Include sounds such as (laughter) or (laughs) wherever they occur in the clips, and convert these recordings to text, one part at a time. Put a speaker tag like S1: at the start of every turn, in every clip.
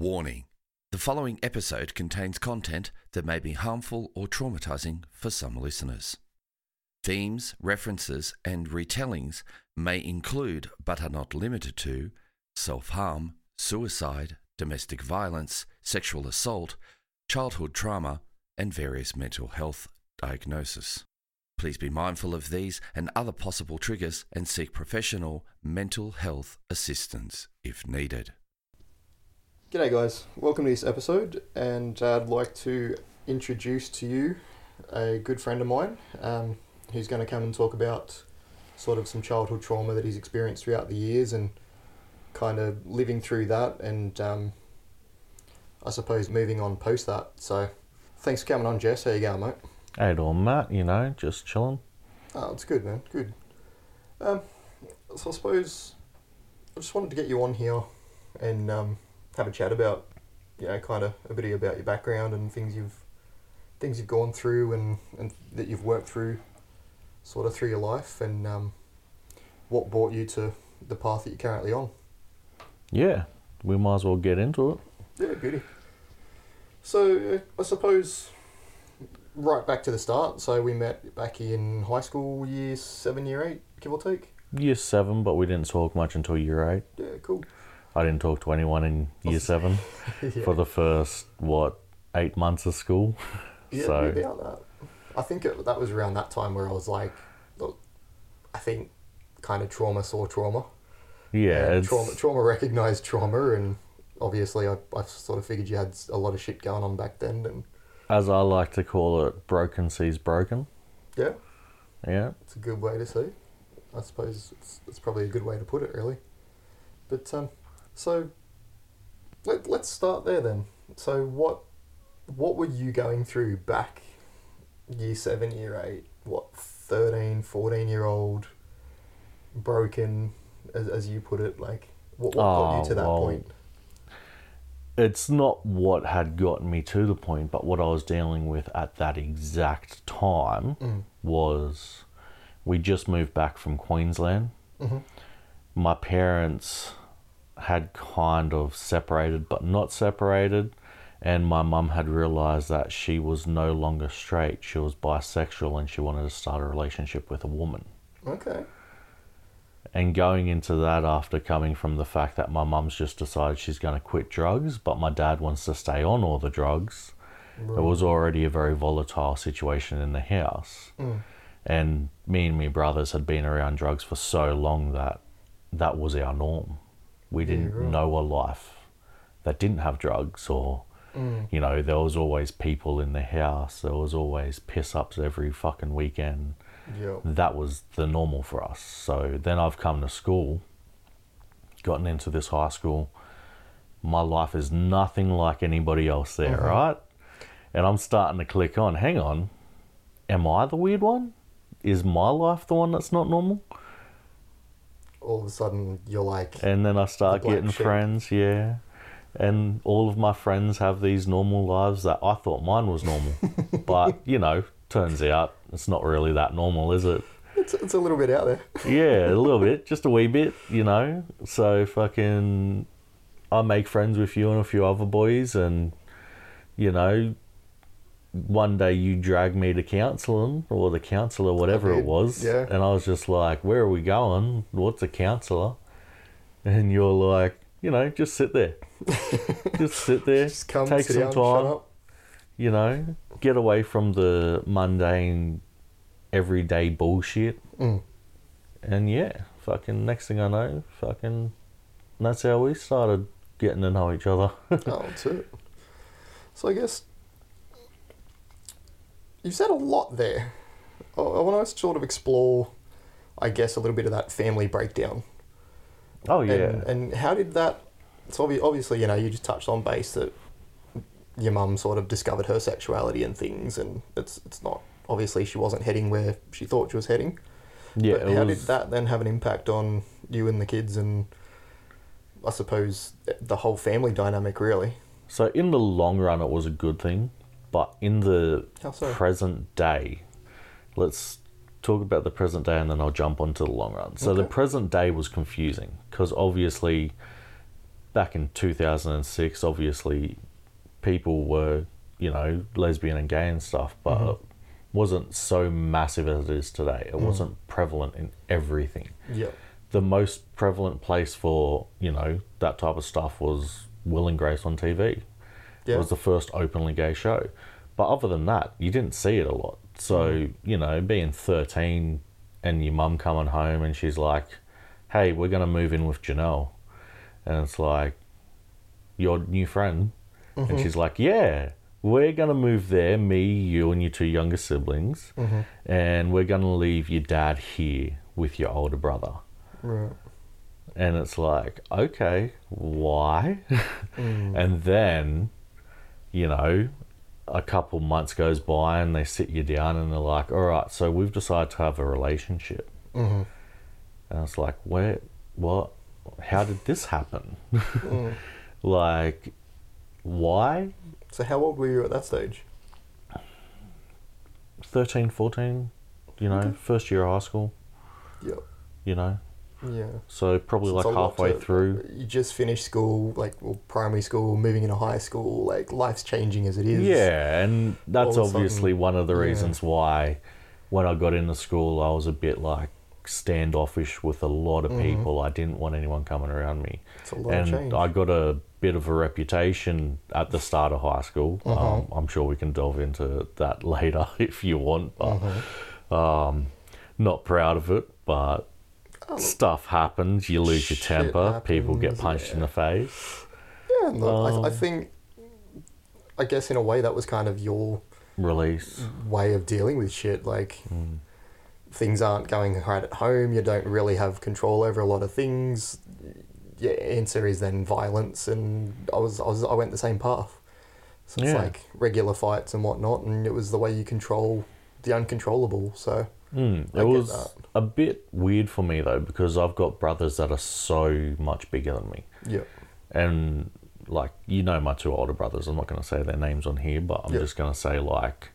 S1: Warning The following episode contains content that may be harmful or traumatizing for some listeners. Themes, references, and retellings may include, but are not limited to, self harm, suicide, domestic violence, sexual assault, childhood trauma, and various mental health diagnosis. Please be mindful of these and other possible triggers and seek professional mental health assistance if needed.
S2: G'day, guys. Welcome to this episode, and I'd like to introduce to you a good friend of mine um, who's going to come and talk about sort of some childhood trauma that he's experienced throughout the years and kind of living through that, and um, I suppose moving on post that. So, thanks for coming on, Jess. How you going, mate?
S3: Hey, doing, Matt? You know, just chilling.
S2: Oh, it's good, man. Good. Um, so I suppose I just wanted to get you on here and um, have a chat about, you know, kind of a bit about your background and things you've things you've gone through and, and that you've worked through, sort of through your life, and um, what brought you to the path that you're currently on.
S3: Yeah, we might as well get into it.
S2: Yeah, beauty. So uh, I suppose right back to the start. So we met back in high school, year seven, year eight, give or take.
S3: Year seven, but we didn't talk much until year eight.
S2: Yeah, cool.
S3: I didn't talk to anyone in year seven (laughs)
S2: yeah.
S3: for the first what eight months of school. (laughs)
S2: Yeah,
S3: so
S2: about that. I think it, that was around that time where I was like, look, I think kind of trauma saw trauma.
S3: yeah,
S2: trauma, trauma recognized trauma, and obviously I, I sort of figured you had a lot of shit going on back then, and
S3: as I like to call it, broken sees broken.
S2: yeah,
S3: Yeah,
S2: it's a good way to say. I suppose it's, it's probably a good way to put it, really. But um, so let let's start there then. So what what were you going through back year seven, year eight? What 13, 14 year old broken, as as you put it, like what what got you
S3: Oh,
S2: to that
S3: well,
S2: point?
S3: it's not what had gotten me to the point, but what I was dealing with at that exact time
S2: Mm.
S3: was we just moved back from Queensland.
S2: Mhm.
S3: My parents had kind of separated, but not separated. And my mum had realized that she was no longer straight. She was bisexual and she wanted to start a relationship with a woman.
S2: Okay.
S3: And going into that after coming from the fact that my mum's just decided she's going to quit drugs, but my dad wants to stay on all the drugs, it was already a very volatile situation in the house.
S2: Mm.
S3: And me and my brothers had been around drugs for so long that that was our norm. We didn't
S2: right.
S3: know a life that didn't have drugs or
S2: Mm.
S3: you know, there was always people in the house. There was always piss ups every fucking weekend.
S2: Yeah.
S3: That was the normal for us. So then I've come to school, gotten into this high school. My life is nothing like anybody else there,
S2: Mhm.
S3: right? And I'm starting to click on, hang on, am I the weird one? Is my life the one that's not normal?
S2: All of a sudden, you're like,
S3: And then I start getting
S2: sheep.
S3: friends, yeah. And all of my friends have these normal lives that I thought mine was normal. (laughs) but, you know, turns out it's not really that normal, is it?
S2: it's, it's a little bit out there. (laughs)
S3: Yeah, a little bit, just a wee bit, you know. So fucking, I make friends with you and a few other boys, and you know, one day you drag me to counselling or the counsellor, whatever it was,
S2: yeah.
S3: and I was just like, "Where are we going? What's a counsellor?" And you're like, you know, just sit there, (laughs) just sit there,
S2: Just come,
S3: take some
S2: down,
S3: time, you know, get away from the mundane, everyday bullshit.
S2: Mm.
S3: And yeah, fucking next thing I know, fucking that's how we started getting to know each other. (laughs)
S2: oh, that's it. So I guess you've said a lot there. I, I want to sort of explore, I guess, a little bit of that family breakdown.
S3: oh yeah.
S2: And, and how did that? So obvi- obviously, you know, you just touched on base that your mum sort of discovered her sexuality and things, and it's it's not obviously she wasn't heading where she thought she was heading.
S3: yeah,
S2: but how
S3: was,
S2: did that then have an impact on you and the kids and I suppose the whole family dynamic really?
S3: so in the long run it was a good thing, but in the
S2: so?
S3: present day, let's talk about the present day and then I'll jump onto the long run. So the present day was confusing because obviously back in 2006, obviously, people were, you know, lesbian and gay and stuff, but
S2: Mhm.
S3: it wasn't so massive as it is today. It
S2: Mm.
S3: wasn't prevalent in everything.
S2: Yeah.
S3: The most prevalent place for, you know, that type of stuff was Will and Grace on TV.
S2: Yeah.
S3: It was the first openly gay show. But other than that, you didn't see it a lot. So,
S2: Mm.
S3: you know, being 13 and your mum coming home and she's like, hey, we're going to move in with Janelle. And it's like, your new friend.
S2: Mm-hmm.
S3: And she's like, yeah, we're going to move there, me, you, and your two younger siblings.
S2: Mm-hmm.
S3: And we're going to leave your dad here with your older brother.
S2: Right.
S3: And it's like, okay, why? (laughs)
S2: Mm.
S3: and then, you know, a couple months goes by and they sit you down and they're like, all right, so we've decided to have a relationship.
S2: Mm-hmm.
S3: And it's like, where, what, how did this happen?
S2: Mm. (laughs)
S3: like, why?
S2: So how old were you at that stage?
S3: 13, 14, you know,
S2: Okay.
S3: first year of high school,
S2: Yep.
S3: you know?
S2: Yeah.
S3: So probably like
S2: it's a lot
S3: halfway
S2: to-
S3: through.
S2: You just finished school, like well, primary school, moving into high school. Like life's changing as it is.
S3: Yeah, and that's
S2: all
S3: obviously
S2: sudden-
S3: one of the
S2: yeah.
S3: reasons why when I got into school, I was a bit like standoffish with a lot of
S2: Mhm.
S3: people. I didn't want anyone coming around me.
S2: It's a lot of
S3: and. I got a bit of a reputation at the start of high school.
S2: Uh-huh.
S3: Um, I'm sure we can delve into that (laughs) later if you want, but
S2: Mhm.
S3: um, not proud of it. But stuff happens. You lose your
S2: Oh,
S3: temper. People get
S2: happens,
S3: punched in the face.
S2: Yeah, and look, I, I
S3: Um,
S2: think, I guess in a way that was kind of your
S3: Release.
S2: way of dealing with shit. Like
S3: Mm.
S2: things aren't going right at home. You don't really have control over a lot of things. Your answer is then violence, and I was I was I went the same path. So it's
S3: Yeah.
S2: like regular fights and whatnot, and it was the way you control the uncontrollable. So
S3: Mm, it was
S2: that.
S3: a bit weird for me though because I've got brothers that are so much bigger than me,
S2: yeah,
S3: and like you know my two older brothers. I'm not going to say their names on here, but I'm
S2: Yeah.
S3: just going to say like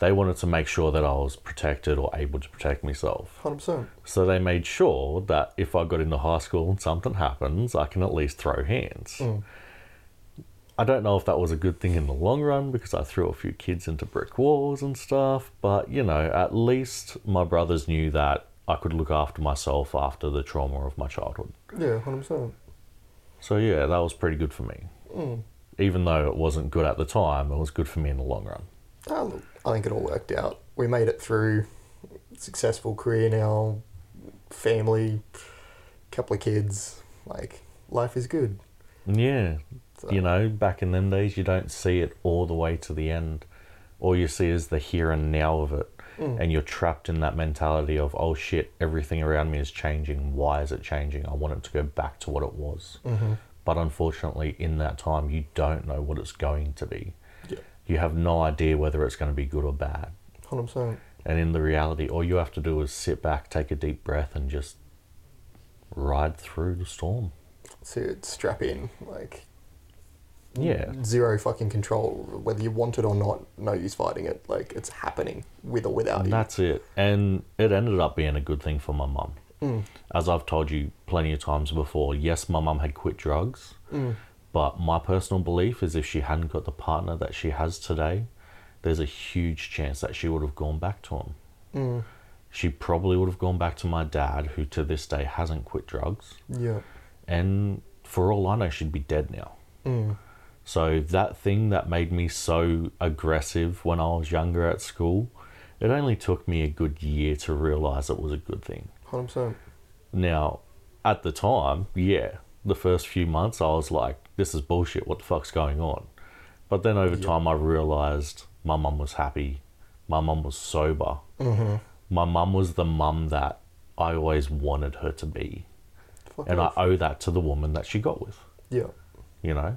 S3: they wanted to make sure that I was protected or able to protect myself.
S2: hundred percent.
S3: So they made sure that if I got into high school and something happens, I can at least throw hands.
S2: Mm.
S3: I don't know if that was a good thing in the long run because I threw a few kids into brick walls and stuff, but you know, at least my brothers knew that I could look after myself after the trauma of my childhood.
S2: Yeah, hundred percent.
S3: So yeah, that was pretty good for me.
S2: Mm.
S3: Even though it wasn't good at the time, it was good for me in the long run.
S2: Ah, I think it all worked out. We made it through. Successful career now, family, couple of kids. Like life is good.
S3: Yeah,
S2: So,
S3: you know, back in them days, you don't see it all the way to the end. All you see is the here and now of it.
S2: mm,
S3: And you're trapped in that mentality of, oh shit, everything around me is changing. Why is it changing? I want it to go back to what it was.
S2: mhm.
S3: But unfortunately, in that time, you don't know what it's going to be.
S2: Yeah.
S3: You have no idea whether it's going to be good or bad.
S2: hundred percent.
S3: And in the reality, all you have to do is sit back, take a deep breath, and just ride through the storm.
S2: So strap in, like
S3: Yeah.
S2: zero fucking control. Whether you want it or not, no use fighting it. Like it's happening with or without
S3: And
S2: you.
S3: that's it. And it ended up being a good thing for my mum.
S2: Mm,
S3: As I've told you plenty of times before, yes, my mum had quit drugs,
S2: mm,
S3: but my personal belief is if she hadn't got the partner that she has today, there's a huge chance that she would have gone back to him.
S2: mm,
S3: She probably would have gone back to my dad, who to this day hasn't quit drugs.
S2: yeah.
S3: And for all I know, she'd be dead now. So that thing that made me so aggressive when I was younger at school, it only took me a good year to realize it was a good thing.
S2: hundred percent.
S3: Now, at the time, yeah, the first few months I was like, this is bullshit. What the fuck's going on? But then over
S2: Yeah.
S3: time, I realized my mum was happy. My mum was sober.
S2: Mm-hmm.
S3: My mum was the mum that I always wanted her to be.
S2: Fuck
S3: And I owe that to the woman that she got with,
S2: yeah.
S3: you know?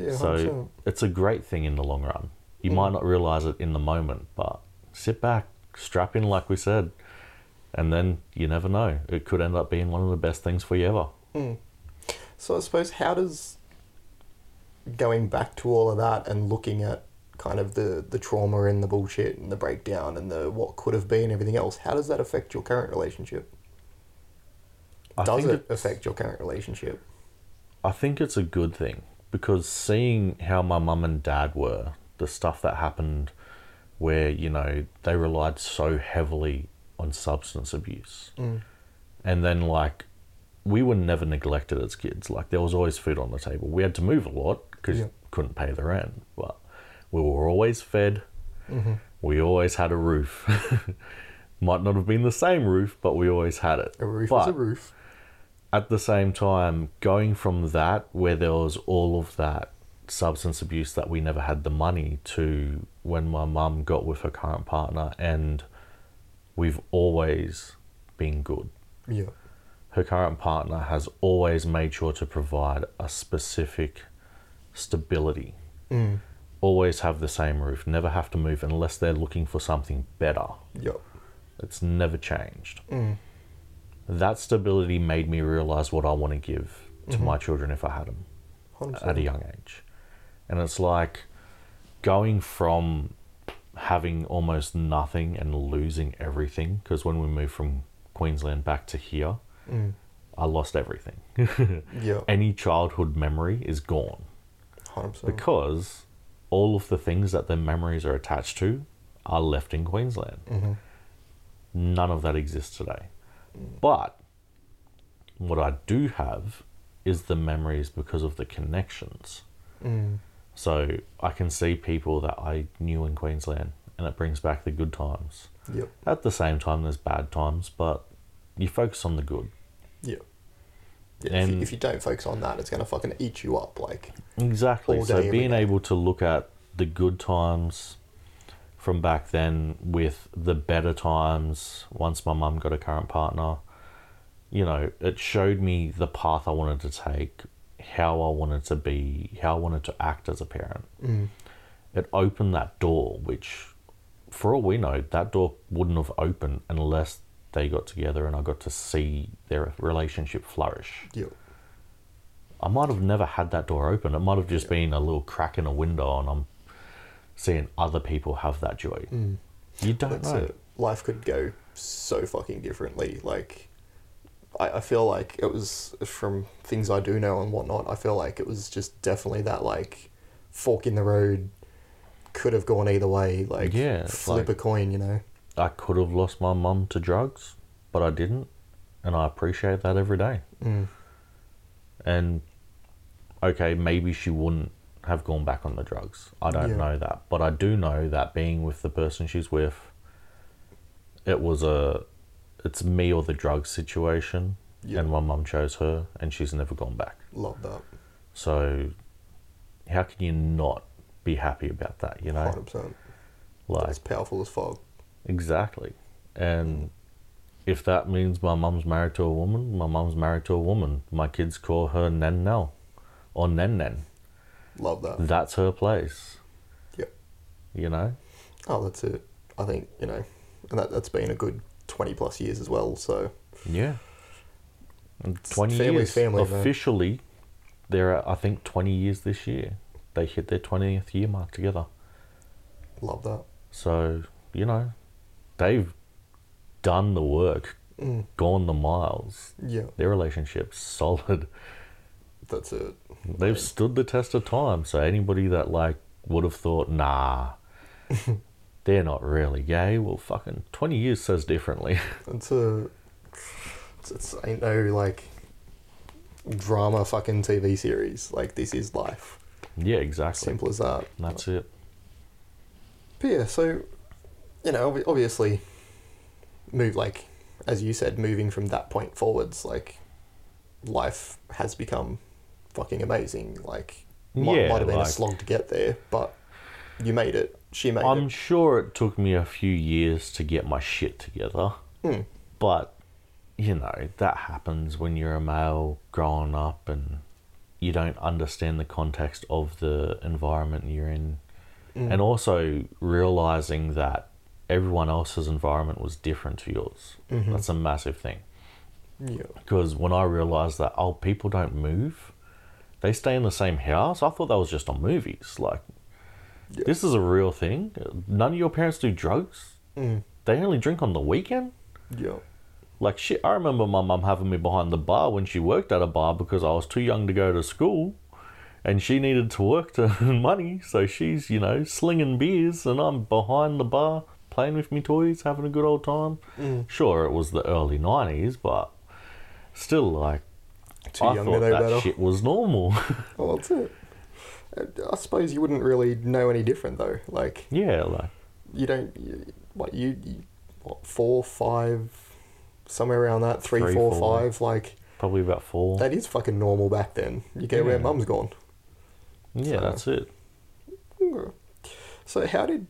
S2: Yeah.
S3: So
S2: 100%.
S3: it's a great thing in the long run. You
S2: Mm.
S3: might not realize it in the moment, but sit back, strap in, like we said, and then you never know. It could end up being one of the best things for you ever.
S2: Mm. So I suppose how does going back to all of that and looking at kind of the the trauma and the bullshit and the breakdown and the what could have been everything else, how does that affect your current relationship?
S3: I
S2: does it affect your current relationship?
S3: I think it's a good thing because seeing how my mum and dad were, the stuff that happened where, you know, they relied so heavily on substance abuse.
S2: Mm.
S3: And then, like, we were never neglected as kids. Like, there was always food on the table. We had to move a lot because
S2: Yeah.
S3: couldn't pay the rent, but we were always fed.
S2: Mm-hmm.
S3: We always had a roof. (laughs) Might not have been the same roof, but we always had it.
S2: A roof
S3: but
S2: is a roof.
S3: At the same time, going from that, where there was all of that substance abuse that we never had the money, to when my mum got with her current partner, and we've always been good.
S2: Yeah.
S3: Her current partner has always made sure to provide a specific stability.
S2: Mm.
S3: Always have the same roof, never have to move unless they're looking for something better.
S2: Yep.
S3: It's never changed.
S2: Mm.
S3: That stability made me realize what I want to give to my children if I had them.
S2: 100%.
S3: at a young age. And it's like going from having almost nothing and losing everything. Because when we moved from Queensland back to here,
S2: Mm.
S3: I lost everything. (laughs)
S2: Yeah.
S3: Any childhood memory is gone
S2: 100%.
S3: because all of the things that the memories are attached to are left in Queensland.
S2: Mhm.
S3: None of that exists today. But what I do have is the memories because of the connections.
S2: Mm.
S3: So I can see people that I knew in Queensland and it brings back the good times.
S2: Yep.
S3: At the same time, there's bad times, but you focus on the good.
S2: Yep. Yeah, if, you,
S3: And-
S2: if you don't focus on that, it's going to fucking eat you up. Like,
S3: Exactly. So being able to look at the good times from back then with the better times once my mum got a current partner, you know, it showed me the path I wanted to take, how I wanted to be, how I wanted to act as a parent.
S2: mm.
S3: It opened that door, which, for all we know, that door wouldn't have opened unless they got together and I got to see their relationship flourish.
S2: Yep.
S3: I might have never had that door open. It might have just been a little crack in a window, and I'm seeing other people have that joy.
S2: Mm.
S3: You don't
S2: That's
S3: know.
S2: it. Life could go so fucking differently. Like, I, I feel like it was from things I do know and whatnot. I feel like it was just definitely that like fork in the road. Could have gone either way. Like,
S3: Yeah,
S2: flip
S3: like-
S2: a coin. You know.
S3: I could have lost my mum to drugs, but I didn't, and I appreciate that every day.
S2: Mm.
S3: And okay, maybe she wouldn't have gone back on the drugs. I don't
S2: Yeah.
S3: know that, but I do know that being with the person she's with, it was a, it's me or the drugs situation,
S2: Yeah.
S3: and my mum chose her, and she's never gone back.
S2: Love that.
S3: So, how can you not be happy about that? You know,
S2: Hundred percent.
S3: like
S2: That's powerful as fog.
S3: exactly. And if that means my mum's married to a woman, my mum's married to a woman. My kids call her Nen Nell or Nen Nen.
S2: Love that.
S3: That's her place.
S2: Yep.
S3: You know.
S2: Oh, that's it. I think you know, and that that's been a good twenty plus years as well. So
S3: Yeah. And Twenty
S2: family's
S3: years
S2: family, man.
S3: officially. They're I think twenty years this year. They hit their twentieth year mark together.
S2: love that.
S3: So you know, they've done the work,
S2: Mm.
S3: gone the miles.
S2: Yeah,
S3: Their relationship's (laughs) solid.
S2: that's it.
S3: They've stood the test of time. So anybody that like would have thought, nah, (laughs) they're not really gay. Well, fucking twenty years says differently. (laughs)
S2: It's a. It's, it's ain't no like. Drama fucking TV series. Like this is life.
S3: yeah, exactly.
S2: Simple as that.
S3: That's it.
S2: But yeah, so, you know, obviously, move like, as you said, moving from that point forwards, like, life has become fucking amazing. Like, might,
S3: Yeah,
S2: might have been
S3: like-
S2: a slog to get there, but you made it. She made
S3: I'm
S2: it.
S3: sure it took me a few years to get my shit together,
S2: Hmm.
S3: but you know that happens when you're a male growing up and you don't understand the context of the environment you're in,
S2: Mm.
S3: and also realizing that everyone else's environment was different to yours.
S2: Mhm.
S3: That's a massive thing.
S2: Yeah.
S3: Because when I realized that oh people don't move, they stay in the same house. I thought that was just on movies. Like
S2: Yeah.
S3: this is a real thing. None of your parents do drugs.
S2: Mm.
S3: They only drink on the weekend.
S2: Yeah.
S3: Like shit, I remember my mum having me behind the bar when she worked at a bar because I was too young to go to school, and she needed to work to (laughs) earn money. So she's you know slinging beers, and I'm behind the bar playing with me toys, having a good old time. Sure, it was the early '90s, but still, like
S2: Too
S3: I
S2: young to
S3: thought
S2: know
S3: that
S2: better.
S3: shit was normal. (laughs)
S2: Well, that's it. I suppose you wouldn't really know any different though. Like
S3: yeah, like
S2: you don't. You, what you, you? What four, five, somewhere around that. Three,
S3: Three,
S2: four,
S3: four.
S2: five. Like
S3: probably about four.
S2: that is fucking normal back then. You get where mum's gone.
S3: yeah,
S2: so-
S3: that's it.
S2: So how did?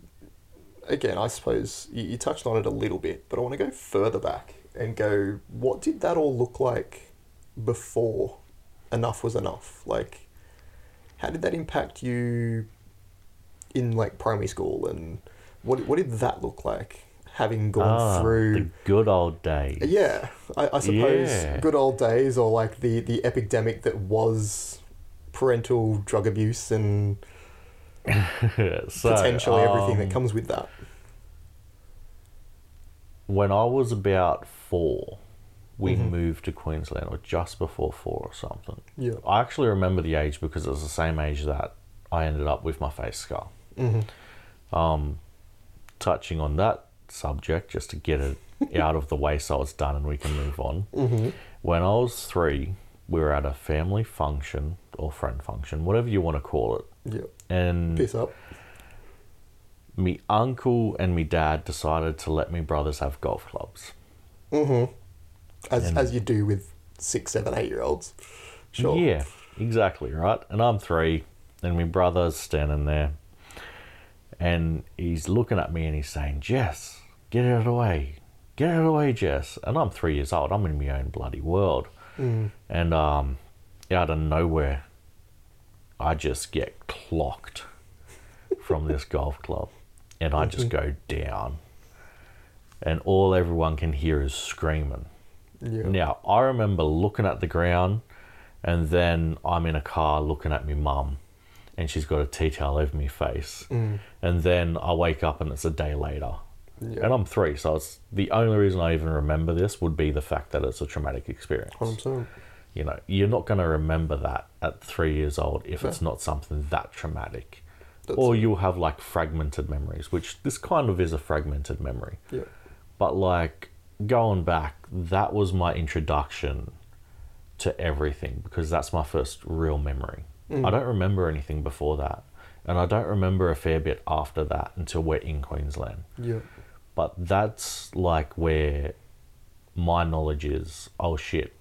S2: Again, I suppose you, you touched on it a little bit, but I want to go further back and go. What did that all look like before enough was enough? Like, how did that impact you in like primary school, and what what did that look like? Having gone
S3: Ah,
S2: through
S3: the good old days.
S2: yeah, I, I suppose
S3: Yeah.
S2: good old days, or like the the epidemic that was parental drug abuse and (laughs)
S3: So,
S2: potentially everything
S3: um,
S2: that comes with that.
S3: When I was about four, we
S2: Mhm.
S3: moved to Queensland, or just before four or something.
S2: Yeah.
S3: I actually remember the age because it was the same age that I ended up with my face scar.
S2: hmm
S3: Um, touching on that subject, just to get it (laughs) out of the way so it's done and we can move on.
S2: hmm
S3: When I was three, we were at a family function or friend function, whatever you want to call it.
S2: Yeah.
S3: And
S2: Piss up.
S3: me uncle and me dad decided to let me brothers have golf clubs.
S2: hmm As
S3: And-
S2: as you do with six, seven, eight year olds. Sure.
S3: Yeah, exactly, right? And I'm three, and my brother's standing there, and he's looking at me and he's saying, Jess, get out of the way. Get out of the way, Jess. And I'm three years old. I'm in my own bloody world.
S2: Mm.
S3: And um, out of nowhere, I just get clocked from this (laughs) golf club. And I just go down. And all everyone can hear is screaming.
S2: Yeah.
S3: Now, I remember looking at the ground, and then I'm in a car looking at my mum, and she's got a tea towel over my face.
S2: Mm.
S3: And then I wake up, and it's a day later.
S2: Yeah.
S3: And I'm three, so it's the only reason I even remember this would be the fact that it's a traumatic experience.
S2: 100%.
S3: You know, you're not going to remember that at three years old if it's not something that traumatic.
S2: That's
S3: or you'll have like fragmented memories, which this kind of is a fragmented memory.
S2: Yeah.
S3: But like going back, that was my introduction to everything because that's my first real memory.
S2: Mm.
S3: I don't remember anything before that. And I don't remember a fair bit after that until we're in Queensland.
S2: Yeah.
S3: But that's like where my knowledge is oh shit,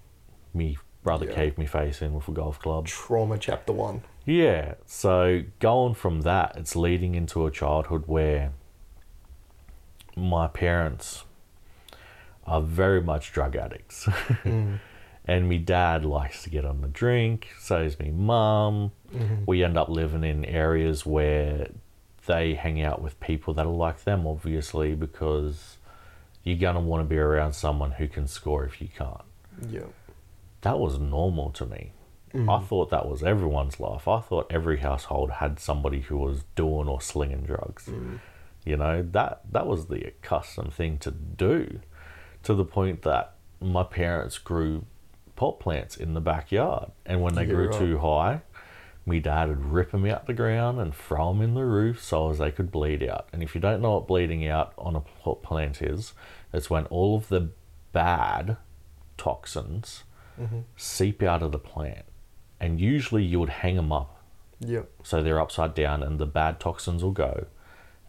S3: me brother
S2: Yeah.
S3: caved me face in with a golf club.
S2: Trauma chapter one.
S3: Yeah, so going from that, it's leading into a childhood where my parents are very much drug addicts.
S2: Mm. (laughs)
S3: and me dad likes to get on the drink, so is me mum.
S2: Mhm.
S3: We end up living in areas where they hang out with people that are like them, obviously, because you're going to want to be around someone who can score if you can't.
S2: Yeah.
S3: That was normal to me.
S2: Mm.
S3: I thought that was everyone's life. I thought every household had somebody who was doing or slinging drugs.
S2: Mm.
S3: You know, that that was the accustomed thing to do to the point that my parents grew pot plants in the backyard. And when they
S2: Yeah,
S3: grew
S2: right.
S3: too high, me dad would rip them out the ground and throw them in the roof so as they could bleed out. And if you don't know what bleeding out on a pot plant is, it's when all of the bad toxins
S2: Mhm.
S3: seep out of the plant. And usually you would hang them up
S2: Yeah.
S3: so they're upside down and the bad toxins will go.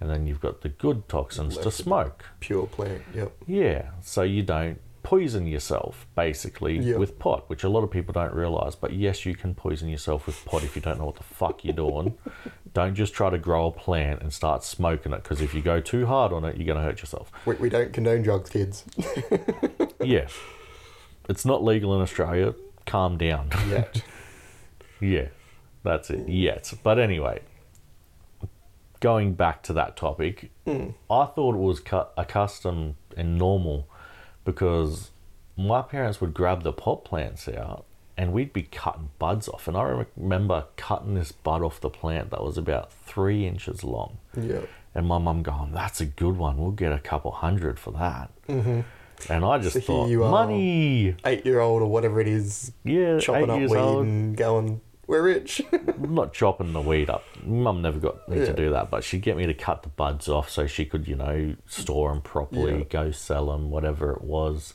S3: And then you've got the good toxins to
S2: Left
S3: smoke.
S2: Pure plant. Yep.
S3: Yeah, so you don't poison yourself basically
S2: Yeah.
S3: with pot, which a lot of people don't realize. But yes, you can poison yourself with pot if you don't know what the fuck you're doing. (laughs) don't just try to grow a plant and start smoking it because if you go too hard on it, you're going to hurt yourself.
S2: We, we don't condone drugs, kids. (laughs)
S3: yeah, it's not legal in Australia. Calm down.
S2: Yet. (laughs)
S3: Yeah, that's it. Yet. But anyway, going back to that topic,
S2: Mm.
S3: I thought it was cu- accustomed and normal because my parents would grab the pot plants out and we'd be cutting buds off. And I remember cutting this bud off the plant that was about three inches long.
S2: Yeah.
S3: And my mum going, That's a good one. We'll get a couple hundred for that.
S2: hmm
S3: And I just
S2: So
S3: thought,
S2: you are.
S3: money.
S2: Eight year old or whatever it is,
S3: Yeah,
S2: chopping up weed
S3: old.
S2: and going, we're rich. (laughs)
S3: not chopping the weed up. Mum never got me
S2: Yeah.
S3: to do that, but she'd get me to cut the buds off so she could, you know, store them properly,
S2: Yeah.
S3: go sell them, whatever it was.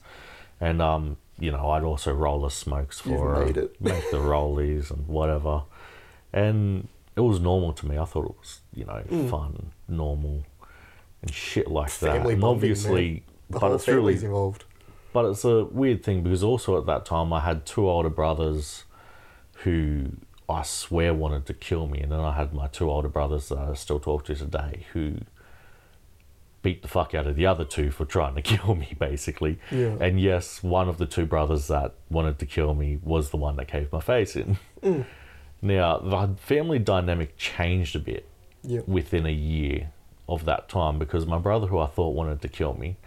S3: And um, you know, I'd also roll the smokes for her,
S2: made it.
S3: make the rollies and whatever. And it was normal to me. I thought it was, you know, fun, normal, and shit like that.
S2: Family
S3: And
S2: bonding,
S3: obviously.
S2: The
S3: but
S2: whole
S3: it's really
S2: family's involved.
S3: but it's a weird thing because also at that time I had two older brothers who I swear wanted to kill me, and then I had my two older brothers that I still talk to today who beat the fuck out of the other two for trying to (laughs) kill me, basically.
S2: Yeah.
S3: And yes, one of the two brothers that wanted to kill me was the one that caved my face in. Now, the family dynamic changed a bit
S2: Yeah.
S3: within a year of that time because my brother, who I thought wanted to kill me,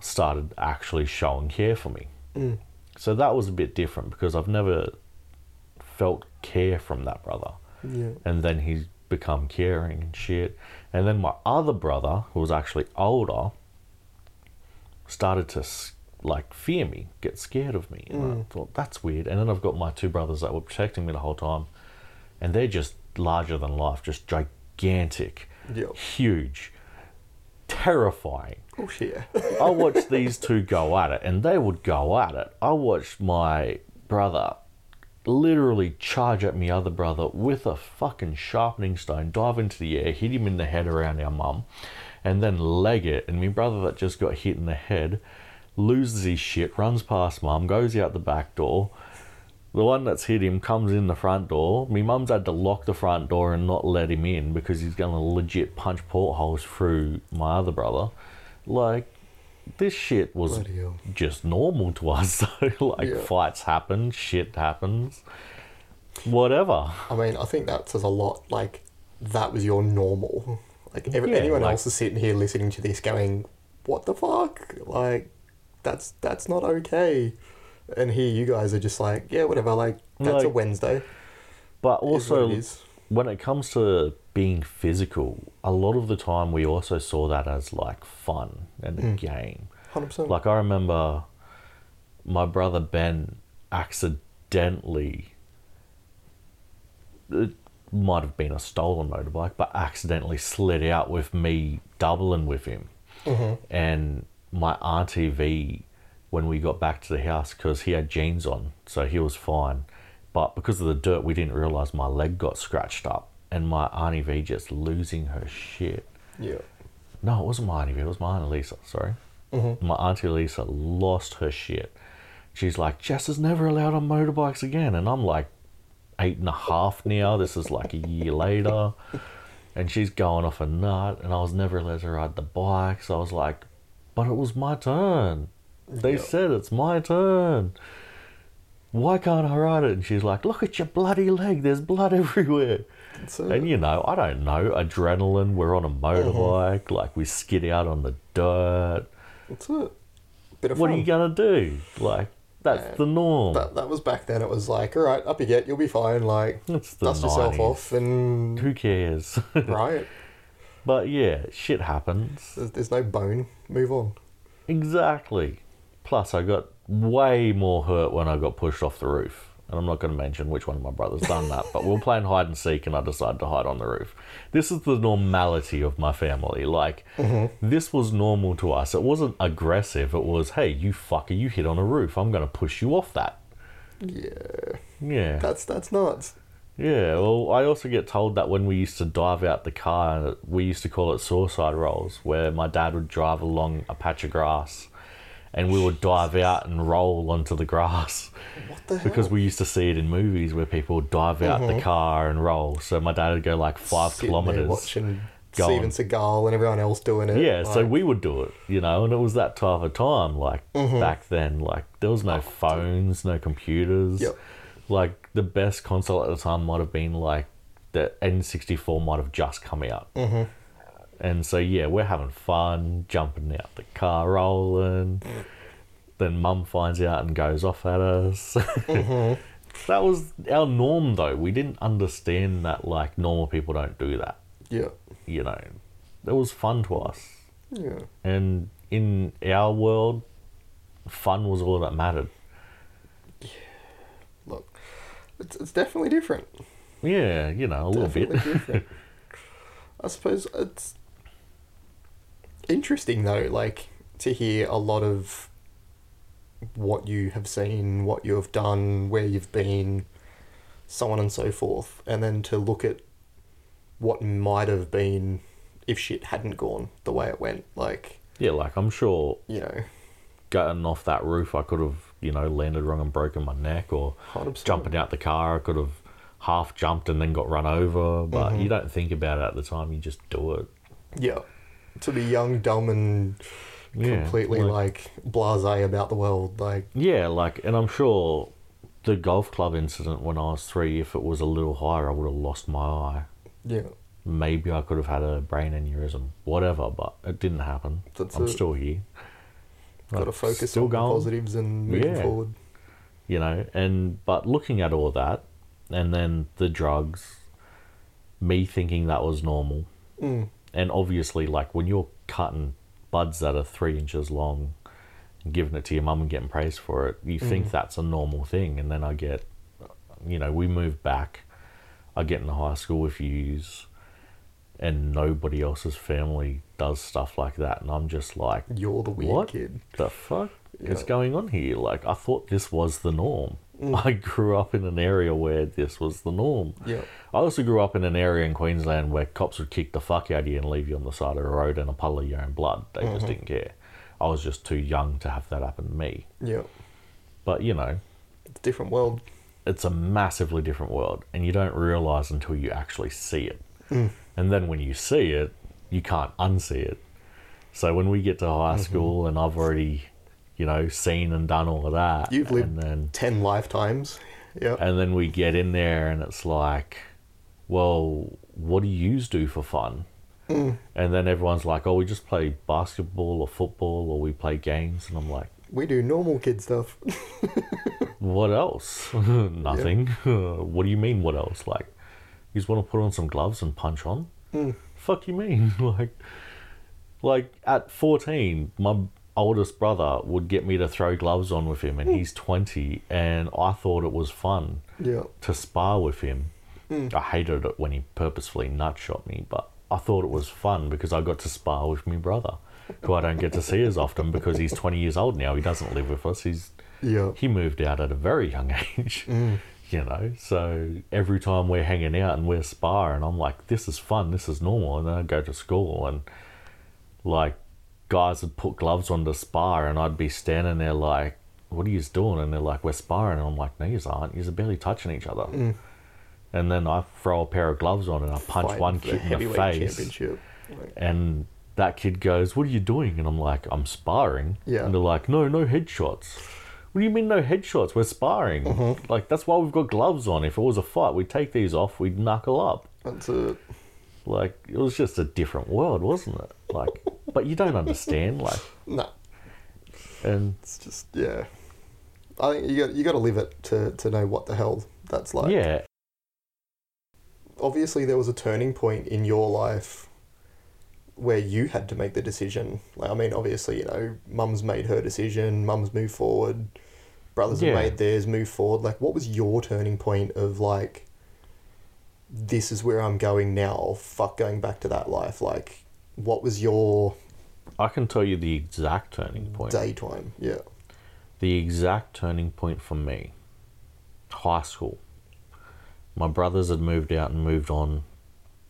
S3: started actually showing care for me.
S2: Mm.
S3: So that was a bit different because I've never felt care from that brother.
S2: Yeah.
S3: And then he's become caring and shit. And then my other brother, who was actually older, started to like fear me, get scared of me. And I mm. thought that's weird. And then I've got my two brothers that were protecting me the whole time, and they're just larger than life, just gigantic,
S2: Yeah.
S3: huge, terrifying.
S2: Oh, shit.
S3: I watched these two go at it, and they would go at it. I watched my brother literally charge at me other brother with a fucking sharpening stone, dive into the air, hit him in the head around our mum, and then leg it. And my brother that just got hit in the head loses his shit, runs past mum, goes out the back door. The one that's hit him comes in the front door. My mum's had to lock the front door and not let him in because he's going to legit punch portholes through my other brother. Like, this shit was just normal to us. (laughs) So, like,
S2: Yeah.
S3: fights happen, shit happens, whatever.
S2: I mean, I think that says a lot. Like, that was your normal. Like, every,
S3: Yeah,
S2: anyone
S3: like-
S2: else is sitting here listening to this going, what the fuck? Like, that's that's not okay. And here you guys are just like, yeah, whatever. Like, that's a Wednesday.
S3: But also. When it comes to being physical, a lot of the time we also saw that as like fun and a
S2: Mm.
S3: game.
S2: 100%.
S3: Like I remember my brother Ben accidentally it might have been a stolen motorbike, but accidentally slid out with me doubling with him.
S2: Mhm.
S3: And my auntie V, when we got back to the house, because he had jeans on, so he was fine. But because of the dirt, we didn't realize my leg got scratched up, and my auntie V just losing her shit.
S2: Yeah.
S3: No, it wasn't my auntie V, it was my auntie Lisa, sorry.
S2: Mhm.
S3: My auntie Lisa lost her shit. She's like, Jess is never allowed on motorbikes again. And I'm like, eight and a half now. This is like a year later. And she's going off a nut. And I was never allowed to ride the bike. So I was like, but it was my turn. They
S2: Yeah.
S3: said it's my turn. Why can't I ride it? And she's like, look at your bloody leg. There's blood (laughs) everywhere. And you know, I don't know, adrenaline. We're on a motorbike, uh-huh. like we skid out on the dirt.
S2: That's it. Bit of
S3: What
S2: fun.
S3: are you gonna do? Like that's
S2: Yeah,
S3: the norm.
S2: That, that was back then. It was like, all right, up you get, you'll be fine. Like, dust yourself off and
S3: Who cares? (laughs)
S2: right.
S3: but yeah, shit happens.
S2: There's, there's no bone. Move on.
S3: Exactly. Plus, I got way more hurt when I got pushed off the roof. And I'm not going to mention which one of my brothers done that, but we were playing hide and seek, and I decided to hide on the roof. This is the normality of my family. Like, mm-hmm. this was normal to us. It wasn't aggressive. It was, hey, you fucker, you hit on a roof. I'm going to push you off that.
S2: Yeah.
S3: Yeah.
S2: That's that's nuts.
S3: Yeah, well, I also get told that when we used to dive out the car, we used to call it suicide rolls, where my dad would drive along a patch of grass and we would dive out and roll onto the grass
S2: What the hell?
S3: because we used to see it in movies where people would dive out the car and roll. So my dad would go like five
S2: Sitting
S3: kilometers.
S2: watching
S3: going.
S2: Steven Seagal and everyone else doing it.
S3: Yeah, so we would do it, you know, and it was that type of time. Like
S2: Mm-hmm.
S3: back then, like there was no phones, no computers.
S2: Yep.
S3: Like the best console at the time might have been like the N64 might have just come out. Mm-hmm. And so yeah, we're having fun, jumping out the car, rolling. Then mum finds out and goes off at us. (laughs)
S2: Mm-hmm.
S3: that was our norm, though. We didn't understand that like normal people don't do that.
S2: Yeah.
S3: You know, it was fun to us
S2: Yeah.
S3: and in our world fun was all that mattered.
S2: Look, it's, it's definitely different.
S3: Yeah, you know, a little bit. (laughs)
S2: different. I suppose it's interesting though, like to hear a lot of what you have seen, what you have done, where you've been, so on and so forth, and then to look at what might have been if shit hadn't gone the way it went. Like,
S3: yeah, like I'm sure
S2: you know,
S3: getting off that roof, I could have, you know, landed wrong and broken my neck, or
S2: 100%.
S3: jumping out the car, I could have half jumped and then got run over. But
S2: Mhm.
S3: you don't think about it at the time; you just do it.
S2: Yeah. To be young, dumb, and
S3: Yeah,
S2: completely
S3: like-
S2: like blasé about the world, like
S3: Yeah, like, and I'm sure the golf club incident when I was three, if it was a little higher, I would have lost my eye.
S2: yeah,
S3: Maybe I could have had a brain aneurysm, whatever, but it didn't happen.
S2: That's
S3: I'm
S2: it.
S3: still here.
S2: got to focus
S3: still
S2: on
S3: going,
S2: positives and moving
S3: Yeah.
S2: forward.
S3: you know. And but looking at all that, and then the drugs, me thinking that was normal,
S2: Mm.
S3: And obviously, like when you're cutting buds that are three inches long, and giving it to your mum and getting praised for it, you think
S2: Mhm.
S3: that's a normal thing. And then I get, you know, we move back. I get into high school with yous, and nobody else's family does stuff like that, and I'm just like,
S2: You're the weird
S3: What?
S2: kid.
S3: the fuck is going on here? Like, I thought this was the norm.
S2: Mm.
S3: I grew up in an area where this was the norm.
S2: Yeah,
S3: I also grew up in an area in Queensland where cops would kick the fuck out of you and leave you on the side of the road in a puddle of your own blood. They just
S2: Mhm.
S3: didn't care. I was just too young to have that happen to me.
S2: yeah.
S3: But, you know,
S2: It's a different world.
S3: it's a massively different world, and you don't realize until you actually see it.
S2: Mm.
S3: And then when you see it, you can't unsee it. So when we get to high
S2: Mm-hmm.
S3: school and I've already, you know, seen and done all of that,
S2: You've lived-
S3: and then
S2: Ten lifetimes. Yeah.
S3: and then we get in there and it's like, well, what do yous do for fun?
S2: Mm.
S3: And then everyone's like, oh, we just play basketball or football or we play games, and I'm like,
S2: We do normal kid stuff. (laughs)
S3: what else? (laughs) Nothing. (laughs) what do you mean, what else? Like, you just want to put on some gloves and punch on?
S2: Mm.
S3: Fuck you mean? like, like at 14, my oldest brother would get me to throw gloves on with him, and he's 20, and I thought it was fun
S2: Yeah.
S3: to spar with him.
S2: Mm.
S3: I hated it when he purposefully nut shot me, but I thought it was fun because I got to spar with my brother, who I don't get to see as often because he's 20 years old now. He doesn't live with us. He's
S2: Yeah.
S3: he moved out at a very young (laughs) age,
S2: Mm.
S3: you know. So every time we're hanging out and we're sparring, I'm like, this is fun, this is normal. And then I go to school and like guys would put gloves on to spar, and I'd be standing there like, what are you doing? And they're like, we're sparring. And I'm like, no, you aren't. You're barely touching each other.
S2: Mm.
S3: And then I throw a pair of gloves on and I punch
S2: Fighting
S3: one kid in the face.
S2: Like,
S3: And that kid goes, What are you doing? And I'm like, I'm sparring.
S2: Yeah.
S3: And they're like, No, no headshots. What do you mean no headshots? We're sparring.
S2: Mhm.
S3: Like, that's why we've got gloves on. If it was a fight, we'd take these off, we'd knuckle up.
S2: That's it.
S3: Like, it was just a different world, wasn't it? Like, but you don't understand. Like, (laughs)
S2: No,
S3: and
S2: it's just yeah. I think you got you got to live it to to know what the hell that's like.
S3: yeah,
S2: obviously there was a turning point in your life where you had to make the decision. Like, I mean, obviously, you know, mum's made her decision, mum's moved forward, brothers
S3: Yeah.
S2: have made theirs, move forward. Like, what was your turning point of like, this is where I'm going now, fuck going back to that life? Like, what was your
S3: I can tell you the exact turning point.
S2: daytime? Yeah.
S3: the exact turning point for me high school my brothers had moved out and moved on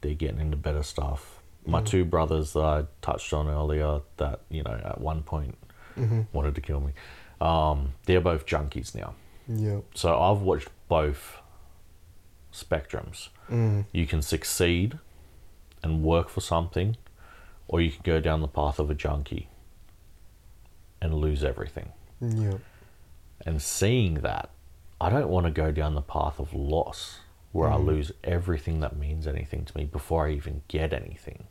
S3: they're getting into better stuff my
S2: Mm.
S3: two brothers that i touched on earlier that you know at one point
S2: Mm-hmm.
S3: wanted to kill me um, they're both junkies now
S2: Yeah.
S3: so i've watched both spectrums
S2: Mm.
S3: you can succeed and work for something or you can go down the path of a junkie and lose everything
S2: Yeah.
S3: and seeing that, I don't want to go down the path of loss where I
S2: Mm.
S3: lose everything that means anything to me before I even get anything.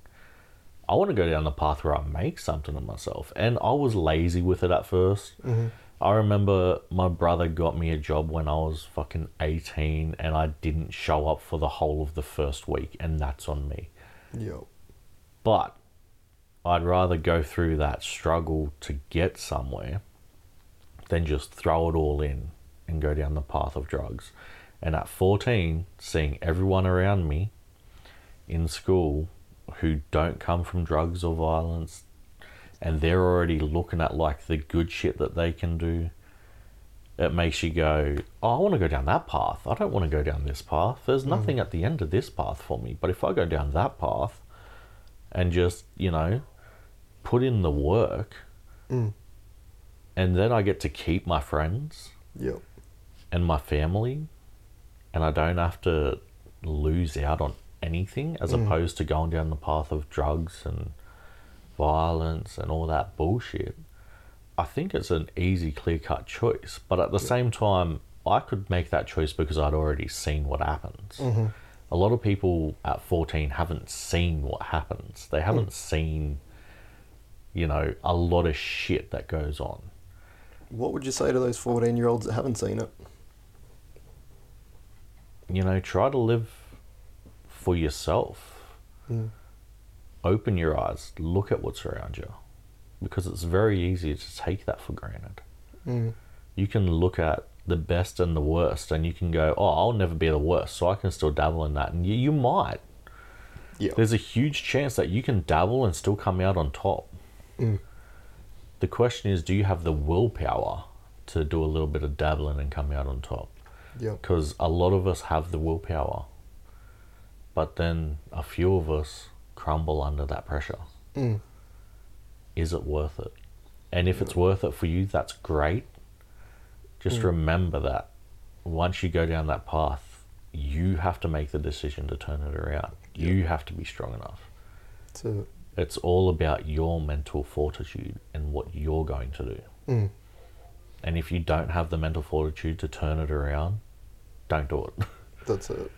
S3: I want to go down the path where I make something of myself. And I was lazy with it at 1st
S2: Mm-hmm.
S3: I remember my brother got me a job when I was fucking 18 and I didn't show up for the whole of the first week, and that's on me.
S2: Yeah.
S3: But I'd rather go through that struggle to get somewhere than just throw it all in and go down the path of drugs. And at 14, seeing everyone around me in school who don't come from drugs or violence, and they're already looking at like the good shit that they can do, it makes you go, Oh, I want to go down that path. I don't want to go down this path. There's mm. nothing at the end of this path for me. But if I go down that path and just, you know, put in the work,
S2: Mm.
S3: and then I get to keep my friends
S2: Yep.
S3: and my family, and I don't have to lose out on anything as mm. opposed to going down the path of drugs and violence and all that bullshit. I think it's an easy, clear cut choice, but at the same time, I could make that choice because I'd already seen what happens. Mm-hmm. A lot of people at 14 haven't seen what happens, they haven't mm. seen, you know, a lot of shit that goes on.
S2: What would you say to those 14 year olds that haven't seen it?
S3: you know, try to live for yourself.
S2: Mm.
S3: Open your eyes, look at what's around you, because it's very easy to take that for granted.
S2: Mm.
S3: You can look at the best and the worst, and you can go, "Oh, I'll never be the worst," so I can still dabble in that, and you, you might.
S2: Yeah.
S3: There's a huge chance that you can dabble and still come out on top.
S2: Mm.
S3: The question is, do you have the willpower to do a little bit of dabbling and come out on top?
S2: Yep.
S3: because a lot of us have the willpower, but then a few of us crumble under that pressure.
S2: Mm.
S3: Is it worth it? And if it's worth it for you, that's great. Just
S2: Mm.
S3: remember that once you go down that path, you have to make the decision to turn it around. You have to be strong enough.
S2: So,
S3: It's all about your mental fortitude and what you're going to do.
S2: mm.
S3: And if you don't have the mental fortitude to turn it around, don't do it. (laughs)
S2: that's it.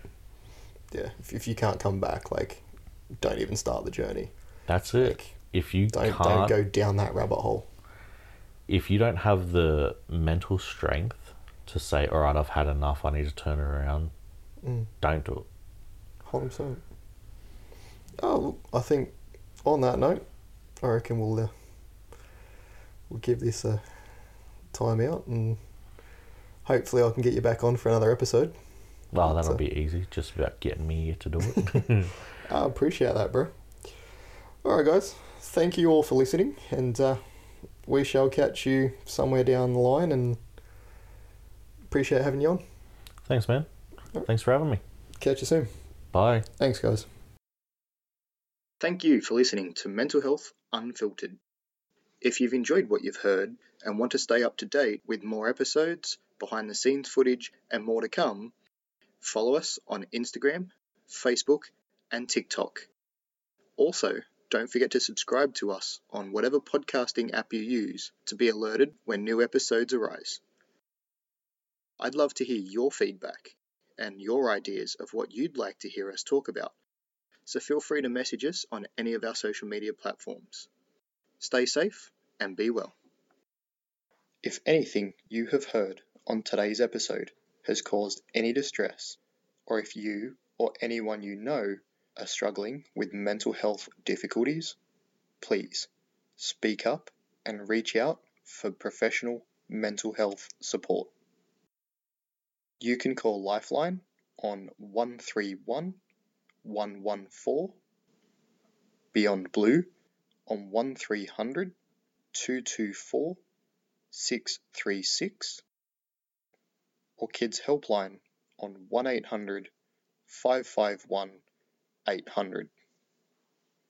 S2: Yeah. If, if you can't come back, like, don't even start the journey.
S3: That's it.
S2: Like,
S3: If you
S2: don't
S3: can't,
S2: don't go down that rabbit hole.
S3: if you don't have the mental strength to say, "All right, I've had enough. I need to turn it around,"
S2: Mm.
S3: don't do it.
S2: Hundred percent. Oh, look, I think on that note, I reckon we'll uh, we'll give this a time out, and hopefully I can get you back on for another episode.
S3: Well, that'll
S2: So-
S3: be easy. Just about getting me here to do it. (laughs) (laughs)
S2: I appreciate that, bro. All right, guys. Thank you all for listening, and uh, we shall catch you somewhere down the line. And appreciate having you on.
S3: Thanks, man. Thanks for having me.
S2: Catch you soon.
S3: Bye.
S2: Thanks, guys. Thank you for listening to Mental Health Unfiltered. If you've enjoyed what you've heard and want to stay up to date with more episodes, behind the scenes footage, and more to come, follow us on Instagram, Facebook, and TikTok. Also, don't forget to subscribe to us on whatever podcasting app you use to be alerted when new episodes arise. I'd love to hear your feedback and your ideas of what you'd like to hear us talk about so feel free to message us on any of our social media platforms. Stay safe and be well. If anything you have heard on today's episode has caused any distress, or if you or anyone you know are struggling with mental health difficulties, please speak up and reach out for professional mental health support. You can call Lifeline on 131 114, Beyond Blue on 1300 224 636, or Kids Helpline on 1800 551 800.